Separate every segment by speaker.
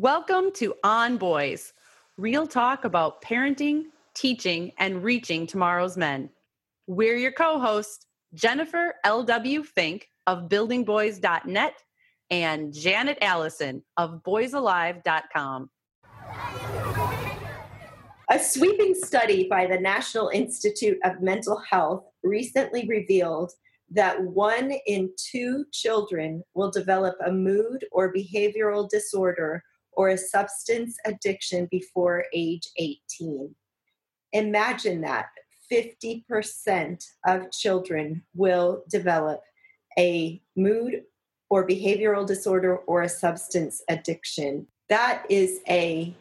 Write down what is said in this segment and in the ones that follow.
Speaker 1: Welcome to On Boys, real talk about parenting, teaching, and reaching tomorrow's men. We're your co hosts, Jennifer L.W. Fink of buildingboys.net and Janet Allison of boysalive.com.
Speaker 2: A sweeping study by the National Institute of Mental Health recently revealed that one in two children will develop a mood or behavioral disorder or a substance addiction before age 18. Imagine that 50% of children will develop a mood or behavioral disorder or a substance addiction. That is a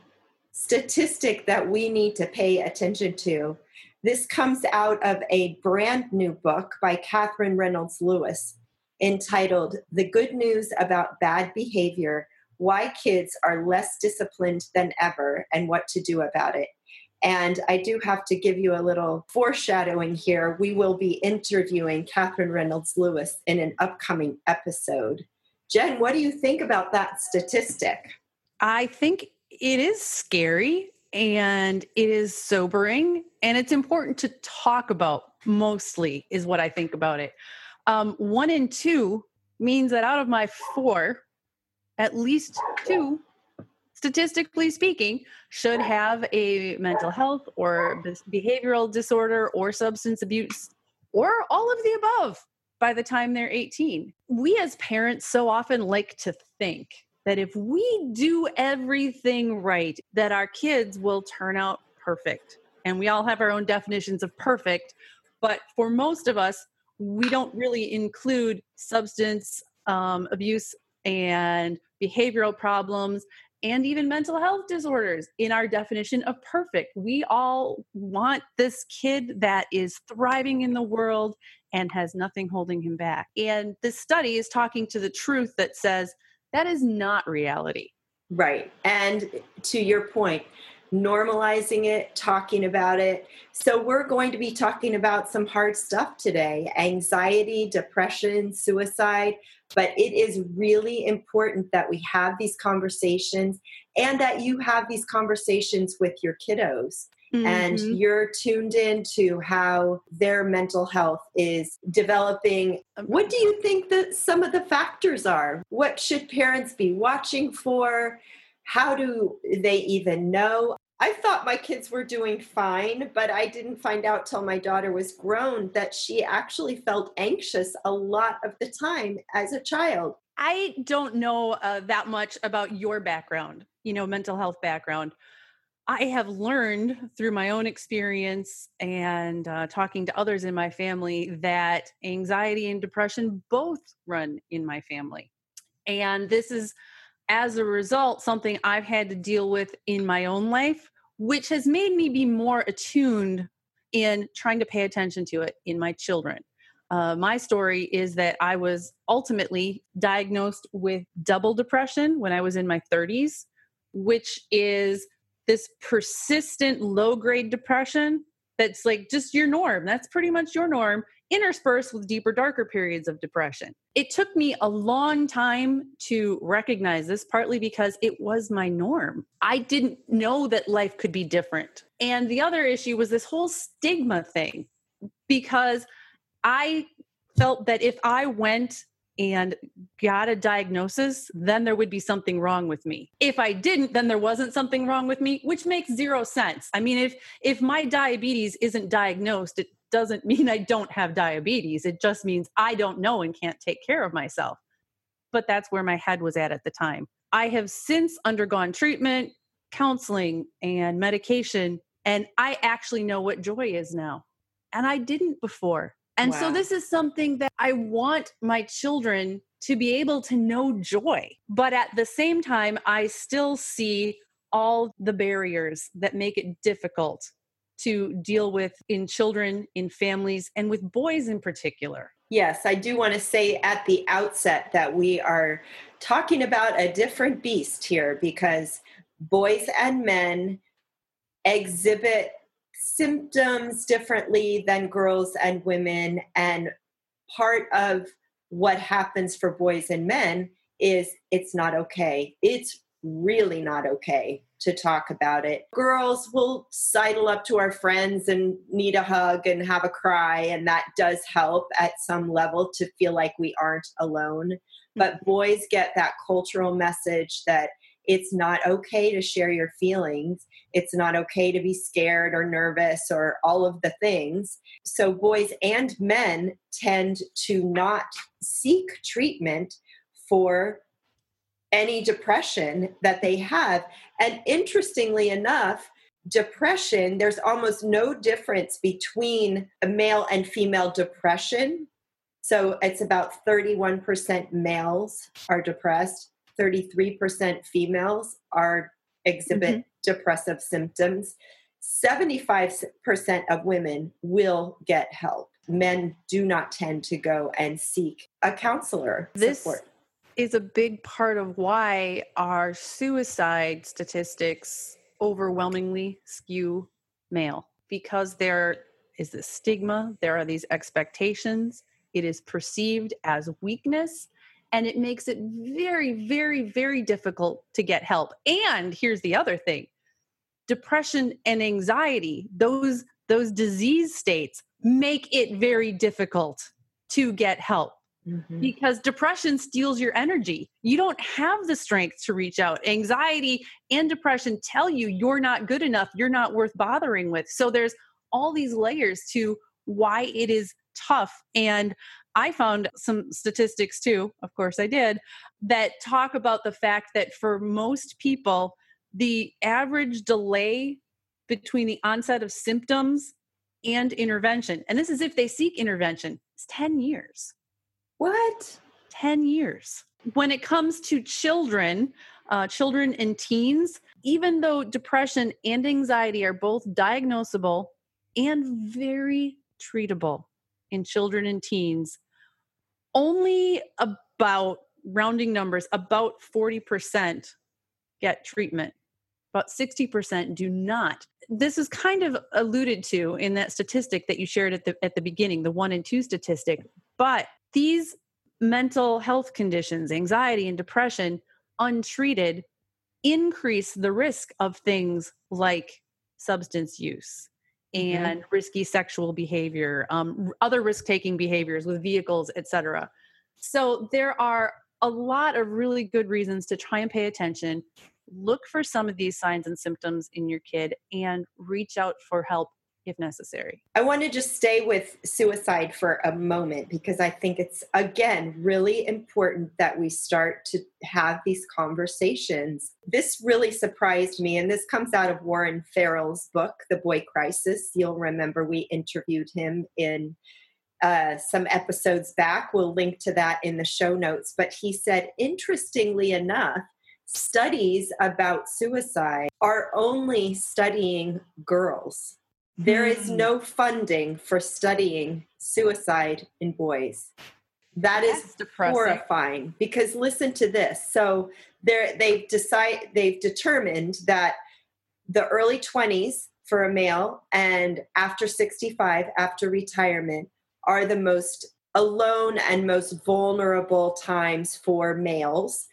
Speaker 2: statistic that we need to pay attention to. This comes out of a brand new book by Katherine Reynolds Lewis entitled The Good News About Bad Behavior why kids are less disciplined than ever and what to do about it. And I do have to give you a little foreshadowing here. We will be interviewing Katherine Reynolds Lewis in an upcoming episode. Jen, what do you think about that statistic?
Speaker 1: I think it is scary and it is sobering, and it's important to talk about mostly, is what I think about it. Um, one in two means that out of my four, at least two, statistically speaking, should have a mental health or behavioral disorder or substance abuse or all of the above by the time they're 18. We as parents so often like to think that if we do everything right, that our kids will turn out perfect. And we all have our own definitions of perfect, but for most of us, we don't really include substance um, abuse and behavioral problems, and even mental health disorders in our definition of perfect. We all want this kid that is thriving in the world and has nothing holding him back. And this study is talking to the truth that says that is not reality.
Speaker 2: Right. And to your point, normalizing it, talking about it. So, we're going to be talking about some hard stuff today anxiety, depression, suicide. But it is really important that we have these conversations and that you have these conversations with your kiddos. Mm-hmm. And you're tuned in to how their mental health is developing. What do you think that some of the factors are? What should parents be watching for? How do they even know? I thought my kids were doing fine, but I didn't find out till my daughter was grown that she actually felt anxious a lot of the time as a child.
Speaker 1: I don't know uh, that much about your background, you know, mental health background. I have learned through my own experience and uh, talking to others in my family that anxiety and depression both run in my family. And this is as a result, something I've had to deal with in my own life, which has made me be more attuned in trying to pay attention to it in my children. Uh, my story is that I was ultimately diagnosed with double depression when I was in my 30s, which is this persistent low grade depression that's like just your norm. That's pretty much your norm interspersed with deeper, darker periods of depression. It took me a long time to recognize this, partly because it was my norm. I didn't know that life could be different. And the other issue was this whole stigma thing, because I felt that if I went and got a diagnosis, then there would be something wrong with me. If I didn't, then there wasn't something wrong with me, which makes zero sense. I mean, if if my diabetes isn't diagnosed, it doesn't mean I don't have diabetes. It just means I don't know and can't take care of myself. But that's where my head was at at the time. I have since undergone treatment, counseling, and medication, and I actually know what joy is now. And I didn't before. And wow. so this is something that I want my children to be able to know joy. But at the same time, I still see all the barriers that make it difficult to deal with in children, in families, and with boys in particular.
Speaker 2: Yes, I do want to say at the outset that we are talking about a different beast here because boys and men exhibit symptoms differently than girls and women. And part of what happens for boys and men is it's not okay. It's really not okay to talk about it. Girls will sidle up to our friends and need a hug and have a cry, and that does help at some level to feel like we aren't alone. But mm-hmm. boys get that cultural message that it's not okay to share your feelings. It's not okay to be scared or nervous or all of the things. So, boys and men tend to not seek treatment for any depression that they have. And interestingly enough, depression, there's almost no difference between a male and female depression. So it's about 31% males are depressed 33% females are exhibit mm-hmm. depressive symptoms. 75% of women will get help. Men do not tend to go and seek a counselor
Speaker 1: this
Speaker 2: support.
Speaker 1: Is a big part of why our suicide statistics overwhelmingly skew male because there is this stigma, there are these expectations, it is perceived as weakness and it makes it very very very difficult to get help. And here's the other thing depression and anxiety those those disease states make it very difficult to get help mm-hmm. because depression steals your energy you don't have the strength to reach out anxiety and depression tell you you're not good enough you're not worth bothering with so there's all these layers to why it is tough and I found some statistics too, of course I did, that talk about the fact that for most people, the average delay between the onset of symptoms and intervention, and this is if they seek intervention, is 10 years.
Speaker 2: What?
Speaker 1: 10 years. When it comes to children, uh, children and teens, even though depression and anxiety are both diagnosable and very treatable in children and teens, only about rounding numbers about 40% get treatment about 60% do not this is kind of alluded to in that statistic that you shared at the at the beginning the 1 and 2 statistic but these mental health conditions anxiety and depression untreated increase the risk of things like substance use Mm-hmm. and mm-hmm. risky sexual behavior, um, other risk taking behaviors with vehicles, etc. So there are a lot of really good reasons to try and pay attention. Look for some of these signs and symptoms in your kid and reach out for help if necessary.
Speaker 2: I want to just stay with suicide for a moment because I think it's, again, really important that we start to have these conversations. This really surprised me, and this comes out of Warren Farrell's book, The Boy Crisis. You'll remember we interviewed him in uh, some episodes back. We'll link to that in the show notes. But he said, interestingly enough, studies about suicide are only studying girls there is hmm. no funding for studying suicide in boys. That That's is depressing. horrifying because listen to this. So they've decide they've determined that the early 20s for a male and after 65 after retirement are the most alone and most vulnerable times for males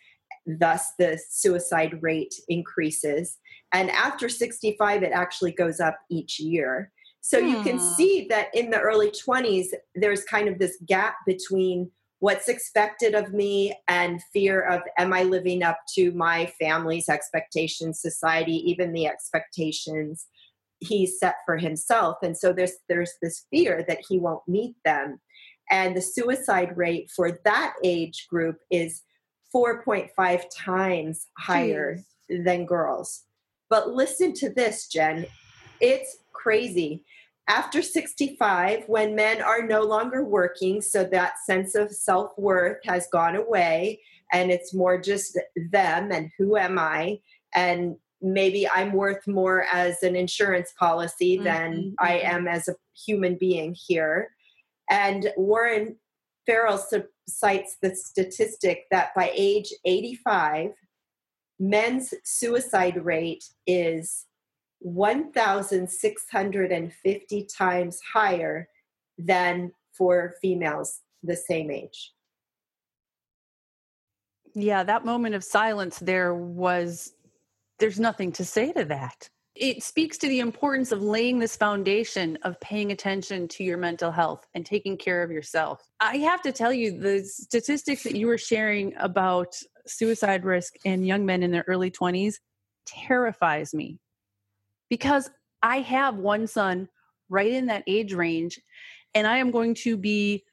Speaker 2: thus the suicide rate increases and after 65, it actually goes up each year. So hmm. you can hmm. see that in the early 20s, there's kind of this gap between what's expected of me and fear of am I living up to my family's expectations, society, even the expectations he set for himself. And so there's there's this fear that he won't meet them. And the suicide rate for that age group is 4.5 times higher Jeez. than girls. But listen to this, Jen. It's crazy. After 65, when men are no longer working, so that sense of self worth has gone away, and it's more just them and who am I, and maybe I'm worth more as an insurance policy mm-hmm. than mm-hmm. I am as a human being here. And Warren Farrell cites the statistic that by age 85, men's suicide rate is 1,650 times higher than for females the same age.
Speaker 1: Yeah, that moment of silence there was, there's nothing to say to that. It speaks to the importance of laying this foundation of paying attention to your mental health and taking care of yourself. I have to tell you, the statistics that you were sharing about suicide risk in young men in their early 20s terrifies me because I have one son right in that age range, and I am going to be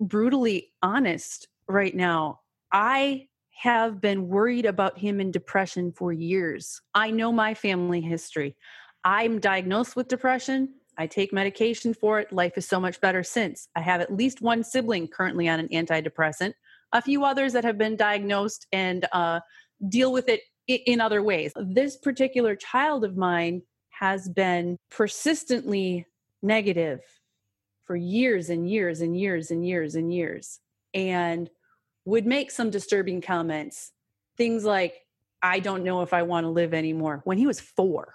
Speaker 1: brutally honest right now. I have been worried about him in depression for years. I know my family history. I'm diagnosed with depression. I take medication for it. Life is so much better since. I have at least one sibling currently on an antidepressant, a few others that have been diagnosed and uh, deal with it in other ways. This particular child of mine has been persistently negative for years and years and years and years and years and would make some disturbing comments. Things like, I don't know if I want to live anymore when he was four.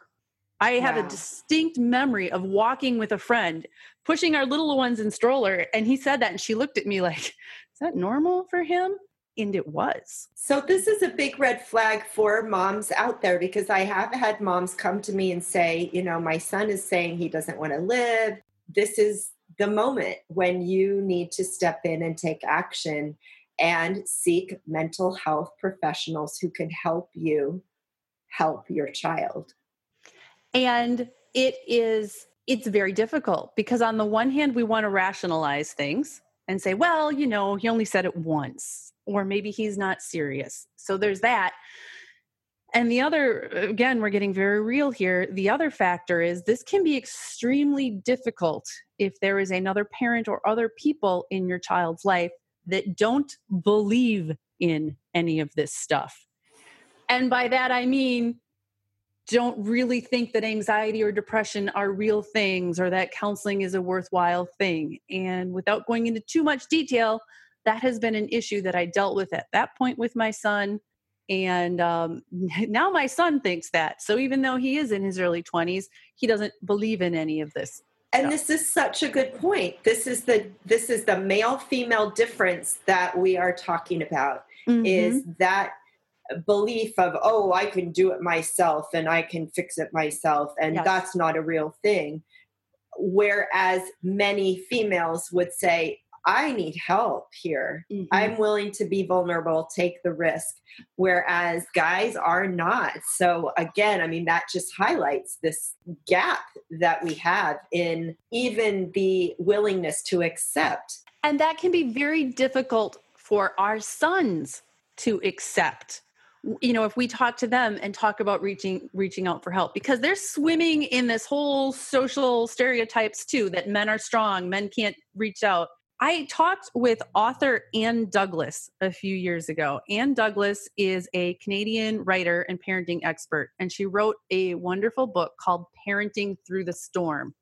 Speaker 1: I have wow. a distinct memory of walking with a friend, pushing our little ones in stroller, and he said that, and she looked at me like, "Is that normal for him?" and it was.
Speaker 2: So, this is a big red flag for moms out there because I have had moms come to me and say, you know, my son is saying he doesn't want to live. This is the moment when you need to step in and take action and seek mental health professionals who can help you help your child.
Speaker 1: And it is it's very difficult because on the one hand we want to rationalize things and say well you know he only said it once or maybe he's not serious. So there's that. And the other, again, we're getting very real here. The other factor is this can be extremely difficult if there is another parent or other people in your child's life that don't believe in any of this stuff. And by that, I mean, don't really think that anxiety or depression are real things or that counseling is a worthwhile thing. And without going into too much detail, that has been an issue that I dealt with at that point with my son. And um, now my son thinks that. So even though he is in his early 20s, he doesn't believe in any of this.
Speaker 2: And this is such a good point. This is the this is the male female difference that we are talking about mm-hmm. is that belief of oh I can do it myself and I can fix it myself and yes. that's not a real thing whereas many females would say I need help here. Mm-hmm. I'm willing to be vulnerable, take the risk, whereas guys are not. So, again, I mean, that just highlights this gap that we have in even the willingness to accept.
Speaker 1: And that can be very difficult for our sons to accept you know if we talk to them and talk about reaching reaching out for help because they're swimming in this whole social stereotypes too that men are strong men can't reach out I talked with author Ann Douglas a few years ago. Ann Douglas is a Canadian writer and parenting expert, and she wrote a wonderful book called Parenting Through the Storm.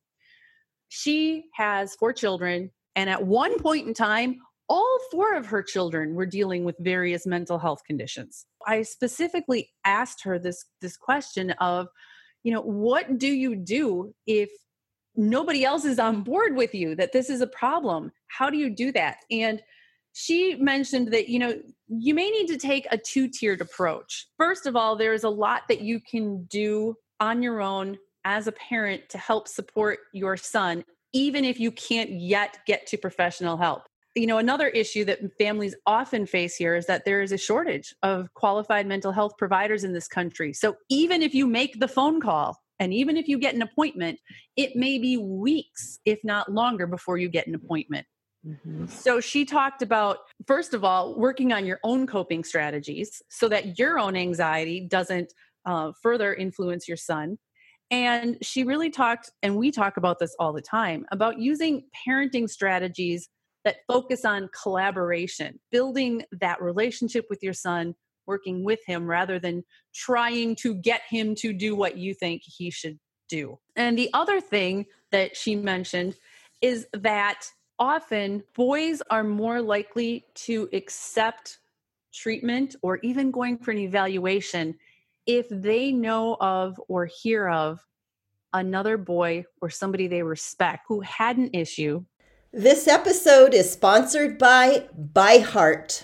Speaker 1: She has four children, and at one point in time, all four of her children were dealing with various mental health conditions. I specifically asked her this, this question of, you know, what do you do if nobody else is on board with you that this is a problem. How do you do that? And she mentioned that you know you may need to take a two-tiered approach. First of all there's a lot that you can do on your own as a parent to help support your son even if you can't yet get to professional help.
Speaker 3: You know, another issue that families often face here is that there is a shortage of qualified mental health providers in this country. So even if you make the phone call and even if you get an appointment, it may be weeks, if not longer, before you get an appointment. Mm-hmm. So she talked about, first of all, working on your own coping strategies so that your own anxiety doesn't uh, further influence your son. And she really talked, and we talk about this all the time, about using parenting strategies that focus on collaboration, building that relationship with your son, working with him rather than trying to get him to do what you think he should do. And the other thing that she mentioned is that often boys are more likely to accept treatment or even going for an evaluation if they know of or hear of another boy or somebody they respect who had an issue.
Speaker 2: This episode is sponsored by ByHeart.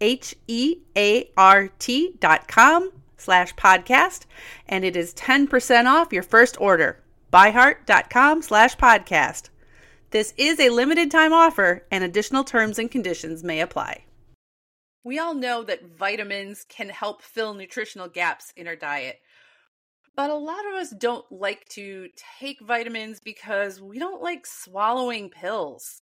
Speaker 1: H E A R T dot com slash podcast, and it is 10% off your first order. Byheart.com slash podcast. This is a limited time offer, and additional terms and conditions may apply. We all know that vitamins can help fill nutritional gaps in our diet. But a lot of us don't like to take vitamins because we don't like swallowing pills.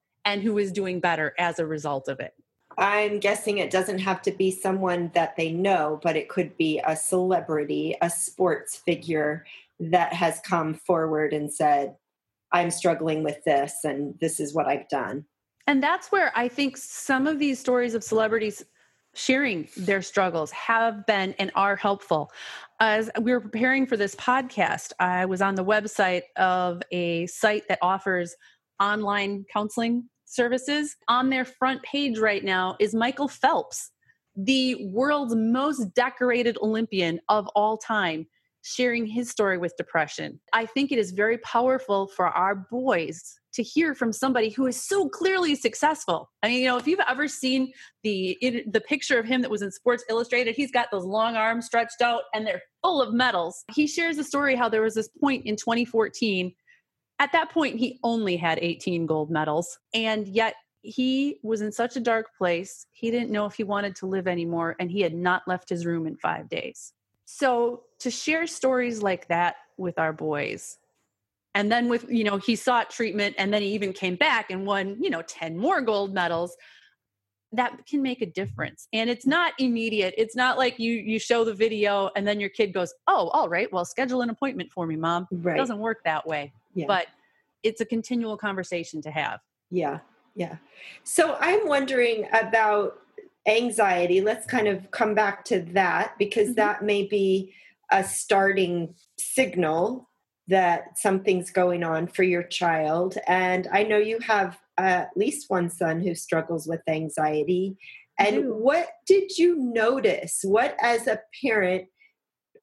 Speaker 3: and who is doing better as a result of it.
Speaker 4: I'm guessing it doesn't have to be someone that they know, but it could be a celebrity, a sports figure that has come forward and said, I'm struggling with this and this is what I've done.
Speaker 3: And that's where I think some of these stories of celebrities sharing their struggles have been and are helpful. As we were preparing for this podcast, I was on the website of a site that offers online counseling services. On their front page right now is Michael Phelps, the world's most decorated Olympian of all time, sharing his story with depression. I think it is very powerful for our boys to hear from somebody who is so clearly successful. I mean, you know, if you've ever seen the the picture of him that was in Sports Illustrated, he's got those long arms stretched out and they're full of medals. He shares a story how there was this point in 2014. At that point, he only had 18 gold medals, and yet he was in such a dark place. He didn't know if he wanted to live anymore, and he had not left his room in five days. So, to share stories like that with our boys
Speaker 1: and then with you know he sought treatment and then he even came back and won you know 10 more gold medals that can make a difference and it's not immediate it's not like you you show the video and then your kid goes oh all right well schedule an appointment for me mom
Speaker 2: Right.
Speaker 1: it doesn't work that way
Speaker 2: Yeah.
Speaker 1: but it's a continual conversation to have
Speaker 2: Yeah, yeah. So I'm wondering about anxiety. Let's kind of come back to that because
Speaker 1: Mhm.
Speaker 2: that may be a starting signal that something's going on for your child. And I know you have at least one son who struggles with anxiety. And what did you notice? What, as a parent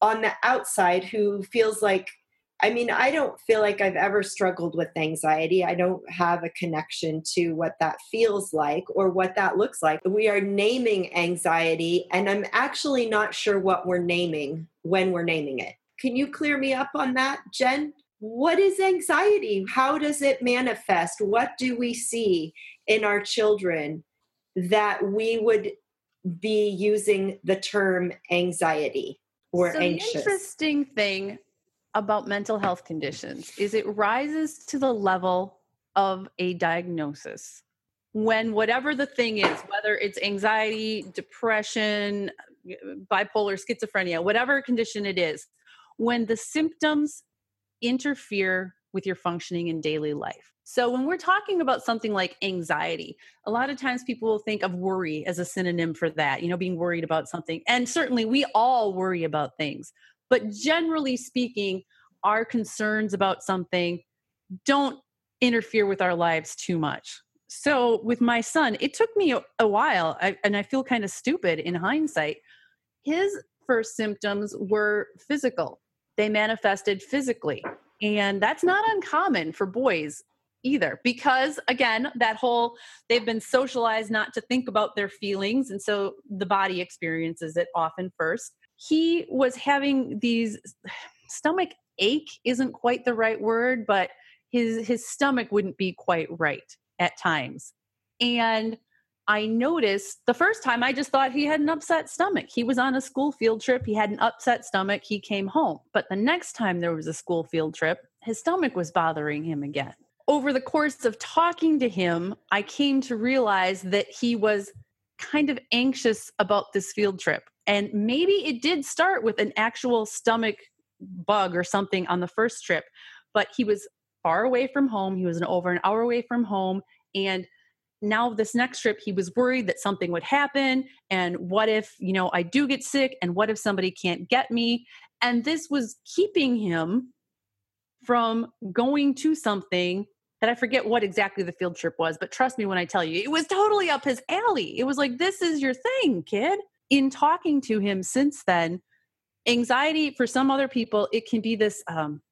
Speaker 2: on the outside who feels like I mean, I don't feel like I've ever struggled with anxiety. I don't have a connection to what that feels like or what that looks like. We are naming anxiety, and I'm actually not sure what we're naming when we're naming it. Can you clear me up on that, Jen? What is anxiety? How does it manifest? What do we see in our children that we would be using the term anxiety or
Speaker 1: so
Speaker 2: anxious?
Speaker 1: the interesting thing about mental health conditions is it rises to the level of a diagnosis. When whatever the thing is whether it's anxiety depression bipolar schizophrenia whatever condition it is when the symptoms interfere with your functioning in daily life. So when we're talking about something like anxiety a lot of times people will think of worry as a synonym for that you know being worried about something. And certainly we all worry about things but generally speaking our concerns about something don't interfere with our lives too much. So with my son it took me a, while I, and i feel kind of stupid in hindsight. His first symptoms were physical. They manifested physically. And that's not uncommon for boys either because again that whole they've been socialized not to think about their feelings and so the body experiences it often first he was having these stomach ache isn't quite the right word but his his stomach wouldn't be quite right at times. And i noticed the first time i just thought he had an upset stomach. He was on a school field trip he had an upset stomach he came home. But the next time there was a school field trip his stomach was bothering him again. Over the course of talking to him i came to realize that he was kind of anxious about this field trip and maybe it did start with an actual stomach bug or something on the first trip but he was far away from home he was an over an hour away from home and now this next trip he was worried that something would happen and what if you know i do get sick and what if somebody can't get me? And this was keeping him from going to something that I forget what exactly the field trip was, but trust me when I tell you, it was totally up his alley. It was like, this is your thing, kid. In talking to him since then, anxiety for some other people, it can be this um,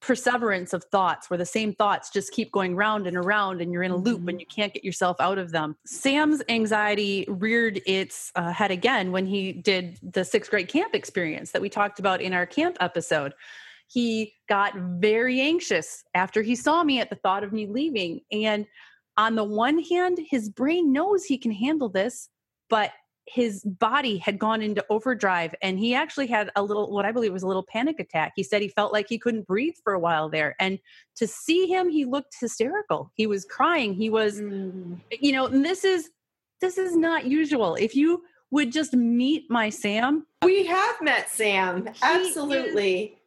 Speaker 1: perseverance of thoughts where the same thoughts just keep going round and around and you're in a loop
Speaker 2: Mhm.
Speaker 1: and you can't get yourself out of them. Sam's anxiety reared its uh, head again when he did the sixth grade camp experience that we talked about in our camp episode he got very anxious after he saw me at the thought of me leaving. And on the one hand, his brain knows he can handle this, but his body had gone into overdrive and he actually had a little what i believe was a little panic attack he said he felt like he couldn't breathe for a while there and to see him he looked hysterical he was crying he was
Speaker 2: Mm.
Speaker 1: you know and this is this is not usual if you would just meet my sam
Speaker 2: We have met Sam.
Speaker 1: is-
Speaker 2: Absolutely.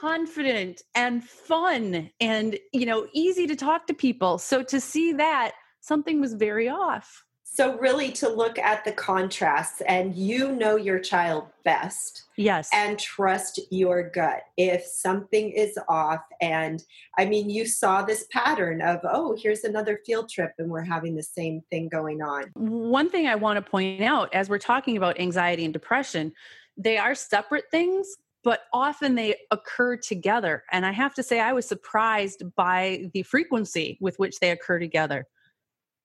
Speaker 1: Confident and fun and you know easy to talk to people so to see that something was very off
Speaker 2: So, really, to look at the contrasts, and you know your child best
Speaker 1: yes
Speaker 2: and trust your gut. If something is off, and I mean, you saw this pattern of, oh, here's another field trip, and we're having the same thing going on.
Speaker 1: one thing i want to point out as we're talking about anxiety and depression they are separate things but often they occur together and i have to say i was surprised by the frequency with which they occur together.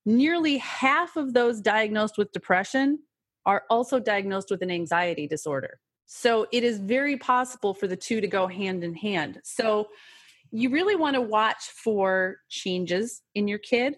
Speaker 1: Nearly half of those diagnosed with depression are also diagnosed with an anxiety disorder. So it is very possible for the two to go hand in hand. So you really want to watch for changes in your kid.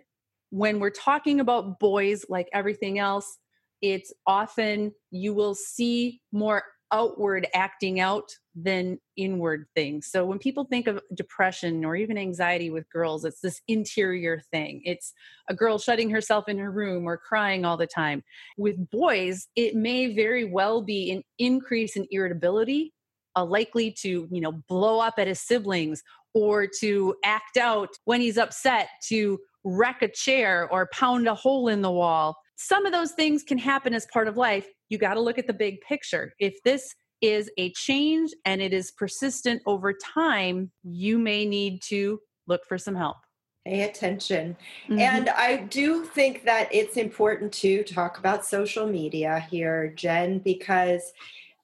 Speaker 1: When we're talking about boys like everything else it's often you will see more outward acting out than inward things. So when people think of depression or even anxiety with girls, it's this interior thing. It's a girl shutting herself in her room or crying all the time. With boys, it may very well be an increase in irritability, uh, likely to, you know, blow up at his siblings or to act out when he's upset, to wreck a chair or pound a hole in the wall. Some of those things can happen as part of life. You got to look at the big picture. If this is a change and it is persistent over time, you may need to look for some help.
Speaker 2: Pay attention. Mm-hmm. And I do think that it's important to talk about social media here, Jen, because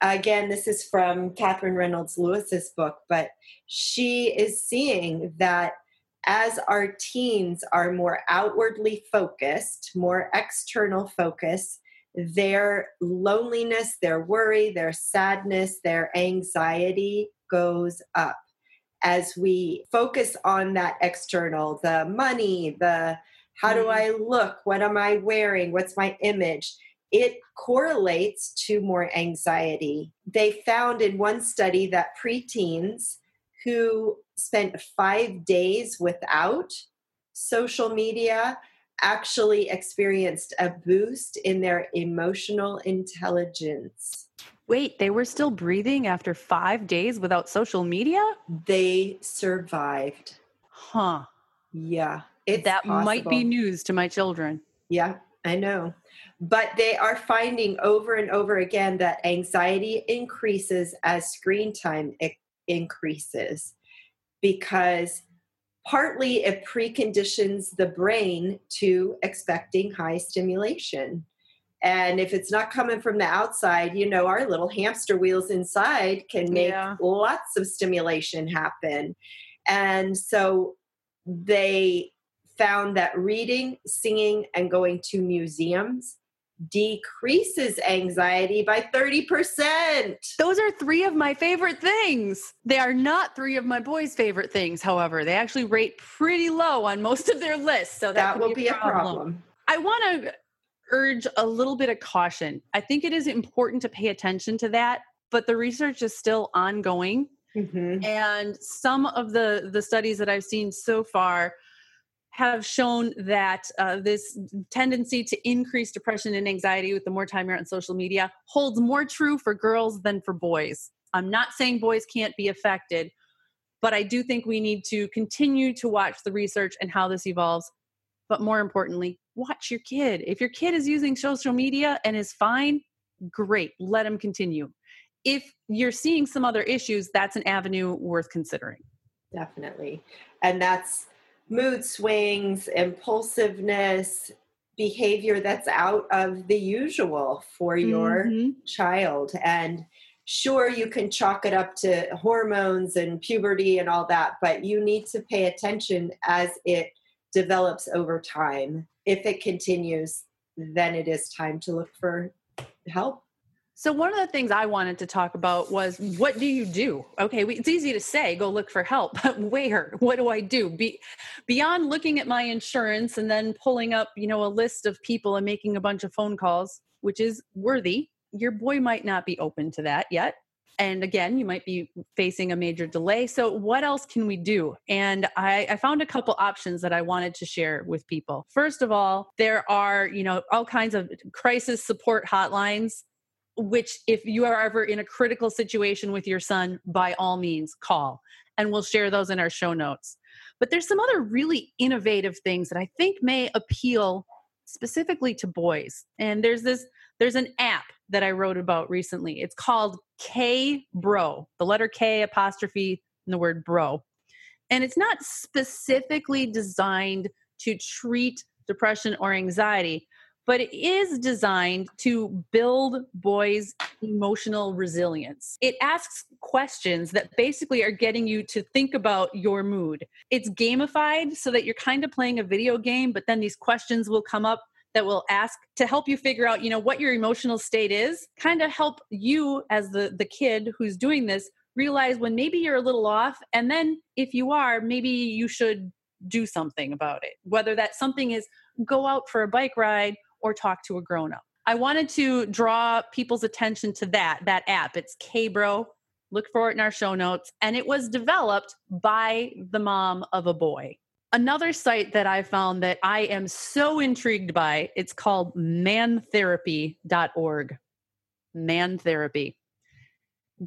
Speaker 2: again, this is from Katherine Reynolds Lewis's book, but she is seeing that as our teens are more outwardly focused, more external focus, their loneliness, their worry, their sadness, their anxiety goes up. As we focus on that external, the money, the how do mm-hmm. I look? What am I wearing? What's my image? It correlates to more anxiety. They found in one study that preteens who spent five days without social media actually experienced a boost in their emotional intelligence.
Speaker 1: Wait, they were still breathing after five days without social media?
Speaker 2: They survived.
Speaker 1: Huh.
Speaker 2: Yeah.
Speaker 1: It's that possible. might be news to my children.
Speaker 2: Yeah, I know. But they are finding over and over again that anxiety increases as screen time increases because partly it preconditions the brain to expecting high stimulation. And if it's not coming from the outside, you know, our little hamster wheels inside can make yeah. lots of stimulation happen. And so they found that reading, singing, and going to museums decreases anxiety by 30%.
Speaker 1: Those are three of my favorite things. They are not three of my boys' favorite things, however. They actually rate pretty low on most of their lists. So that,
Speaker 2: that will be a problem. problem.
Speaker 1: I want to urge a little bit of caution. I think it is important to pay attention to that, but the research is still ongoing. Mm-hmm. And some of the the studies that I've seen so far have shown that uh, this tendency to increase depression and anxiety with the more time you're on social media holds more true for girls than for boys. I'm not saying boys can't be affected, but I do think we need to continue to watch the research and how this evolves. But more importantly, watch your kid. If your kid is using social media and is fine, great, let him continue. If you're seeing some other issues, that's an avenue worth considering.
Speaker 2: Definitely. And that's mood swings, impulsiveness, behavior that's out of the usual for your mm-hmm. child. And sure, you can chalk it up to hormones and puberty and all that, but you need to pay attention as it develops over time. If it continues, then it is time to look for help.
Speaker 1: So one of the things I wanted to talk about was what do you do? Okay, it's easy to say go look for help, but where? What do I do? Be, beyond looking at my insurance and then pulling up, you know, a list of people and making a bunch of phone calls, which is worthy. Your boy might not be open to that yet. And again, you might be facing a major delay. So, what else can we do? And I, I, found a couple options that I wanted to share with people. First of all, there are, you know, all kinds of crisis support hotlines which if you are ever in a critical situation with your son by all means call and we'll share those in our show notes. But there's some other really innovative things that i think may appeal specifically to boys. And there's this there's an app that i wrote about recently. It's called k bro the letter k apostrophe and the word bro. And it's not specifically designed to treat depression or anxiety but it is designed to build boys' emotional resilience. It asks questions that basically are getting you to think about your mood. It's gamified so that you're kind of playing a video game, but then these questions will come up that will ask to help you figure out, you know, what your emotional state is, kind of help you as the the kid who's doing this realize when maybe you're a little off and then if you are, maybe you should do something about it. Whether that something is go out for a bike ride or talk to a grown up. I wanted to draw people's attention to that that app. It's K'Bro. Look for it in our show notes. And it was developed by the mom of a boy. Another site that I found that I am so intrigued by, it's called mantherapy.org. Man therapy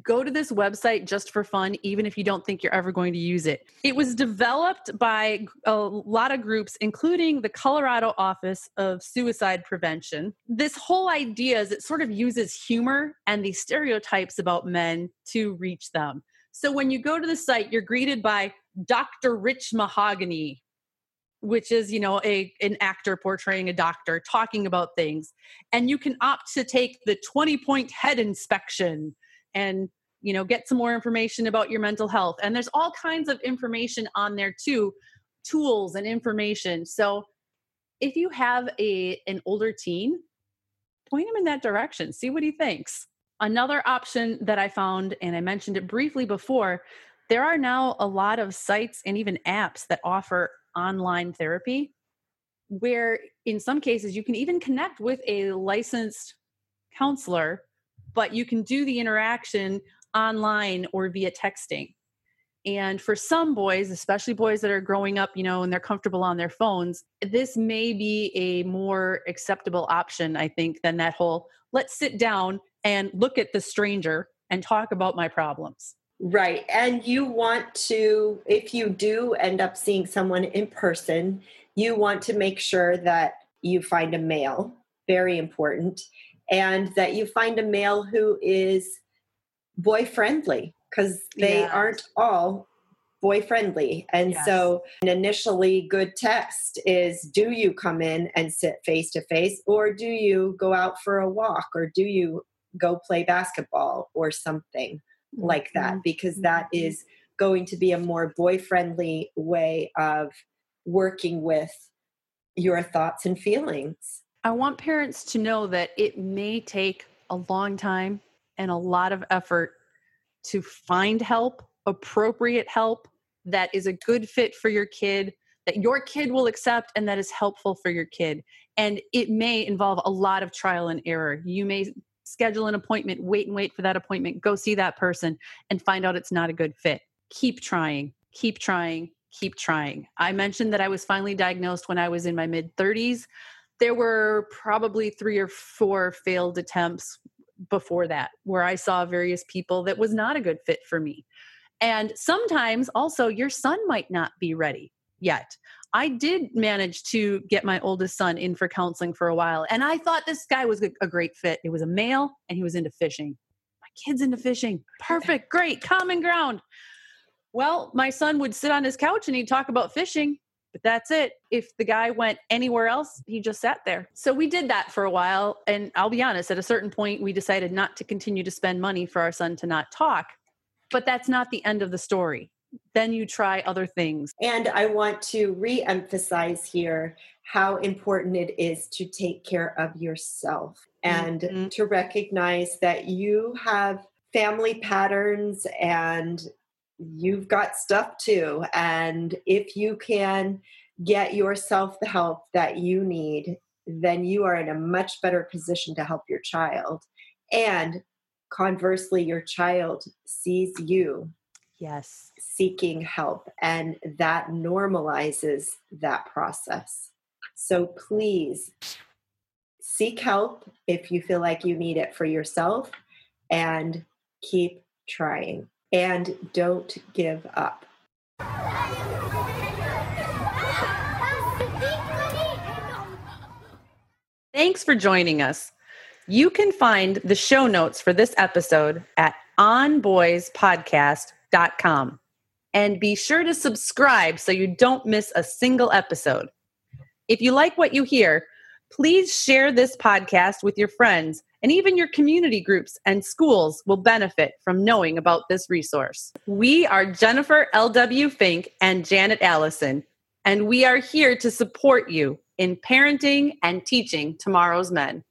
Speaker 1: go to this website just for fun, even if you don't think you're ever going to use it. It was developed by a lot of groups, including the Colorado Office of Suicide Prevention. This whole idea is it sort of uses humor and these stereotypes about men to reach them. So when you go to the site, you're greeted by Dr. Rich Mahogany, which is you know a an actor portraying a doctor talking about things and you can opt to take the 20 point head inspection and you know get some more information about your mental health. And there's all kinds of information on there too tools and information. So if you have a an older teen point him in that direction. See what he thinks. Another option that i found and i mentioned it briefly before there are now a lot of sites and even apps that offer online therapy where in some cases you can even connect with a licensed counselor but you can do the interaction online or via texting. And for some boys, especially boys that are growing up, you know, and they're comfortable on their phones, this may be a more acceptable option, I think, than that whole let's sit down and look at the stranger and talk about my problems.
Speaker 2: Right. And you want to, if you do end up seeing someone in person, you want to make sure that you find a male, very important, and that you find a male who is boy friendly because they yes. aren't all boy friendly. And yes. so, an initially good test is do you come in and sit face to face, or do you go out for a walk, or do you go play basketball or something mm-hmm. like that? Mm-hmm. Because that mm-hmm. is going to be a more boy friendly way of working with your thoughts and feelings.
Speaker 1: I want parents to know that it may take a long time and a lot of effort to find help, appropriate help that is a good fit for your kid, that your kid will accept, and that is helpful for your kid. And it may involve a lot of trial and error. You may schedule an appointment, wait and wait for that appointment, go see that person, and find out it's not a good fit. Keep trying, keep trying, keep trying. I mentioned that I was finally diagnosed when I was in my mid 30s there were probably three or four failed attempts before that where I saw various people that was not a good fit for me. And sometimes also your son might not be ready yet. I did manage to get my oldest son in for counseling for a while, and I thought this guy was a great fit. It was a male, and he was into fishing. My kid's into fishing. Perfect, great, common ground. Well, my son would sit on his couch and he'd talk about fishing, but that's it. If the guy went anywhere else, he just sat there. So we did that for a while. And I'll be honest, at a certain point, we decided not to continue to spend money for our son to not talk. But that's not the end of the story. Then you try other things.
Speaker 2: And I want to re emphasize here how important it is to take care of yourself and mm-hmm. to recognize that you have family patterns and you've got stuff too. And if you can get yourself the help that you need, then you are in a much better position to help your child. And conversely, your child sees you.
Speaker 1: Yes.
Speaker 2: Seeking help, and that normalizes that process. So please seek help if you feel like you need it for yourself and keep trying and don't give up.
Speaker 1: Thanks for joining us. You can find the show notes for this episode at onboyspodcast.com. And be sure to subscribe so you don't miss a single episode. If you like what you hear, please share this podcast with your friends and even your community groups and schools will benefit from knowing about this resource. We are Jennifer L.W. Fink and Janet Allison, and we are here to support you in parenting and teaching tomorrow's men.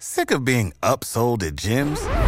Speaker 5: Sick of being upsold at gyms?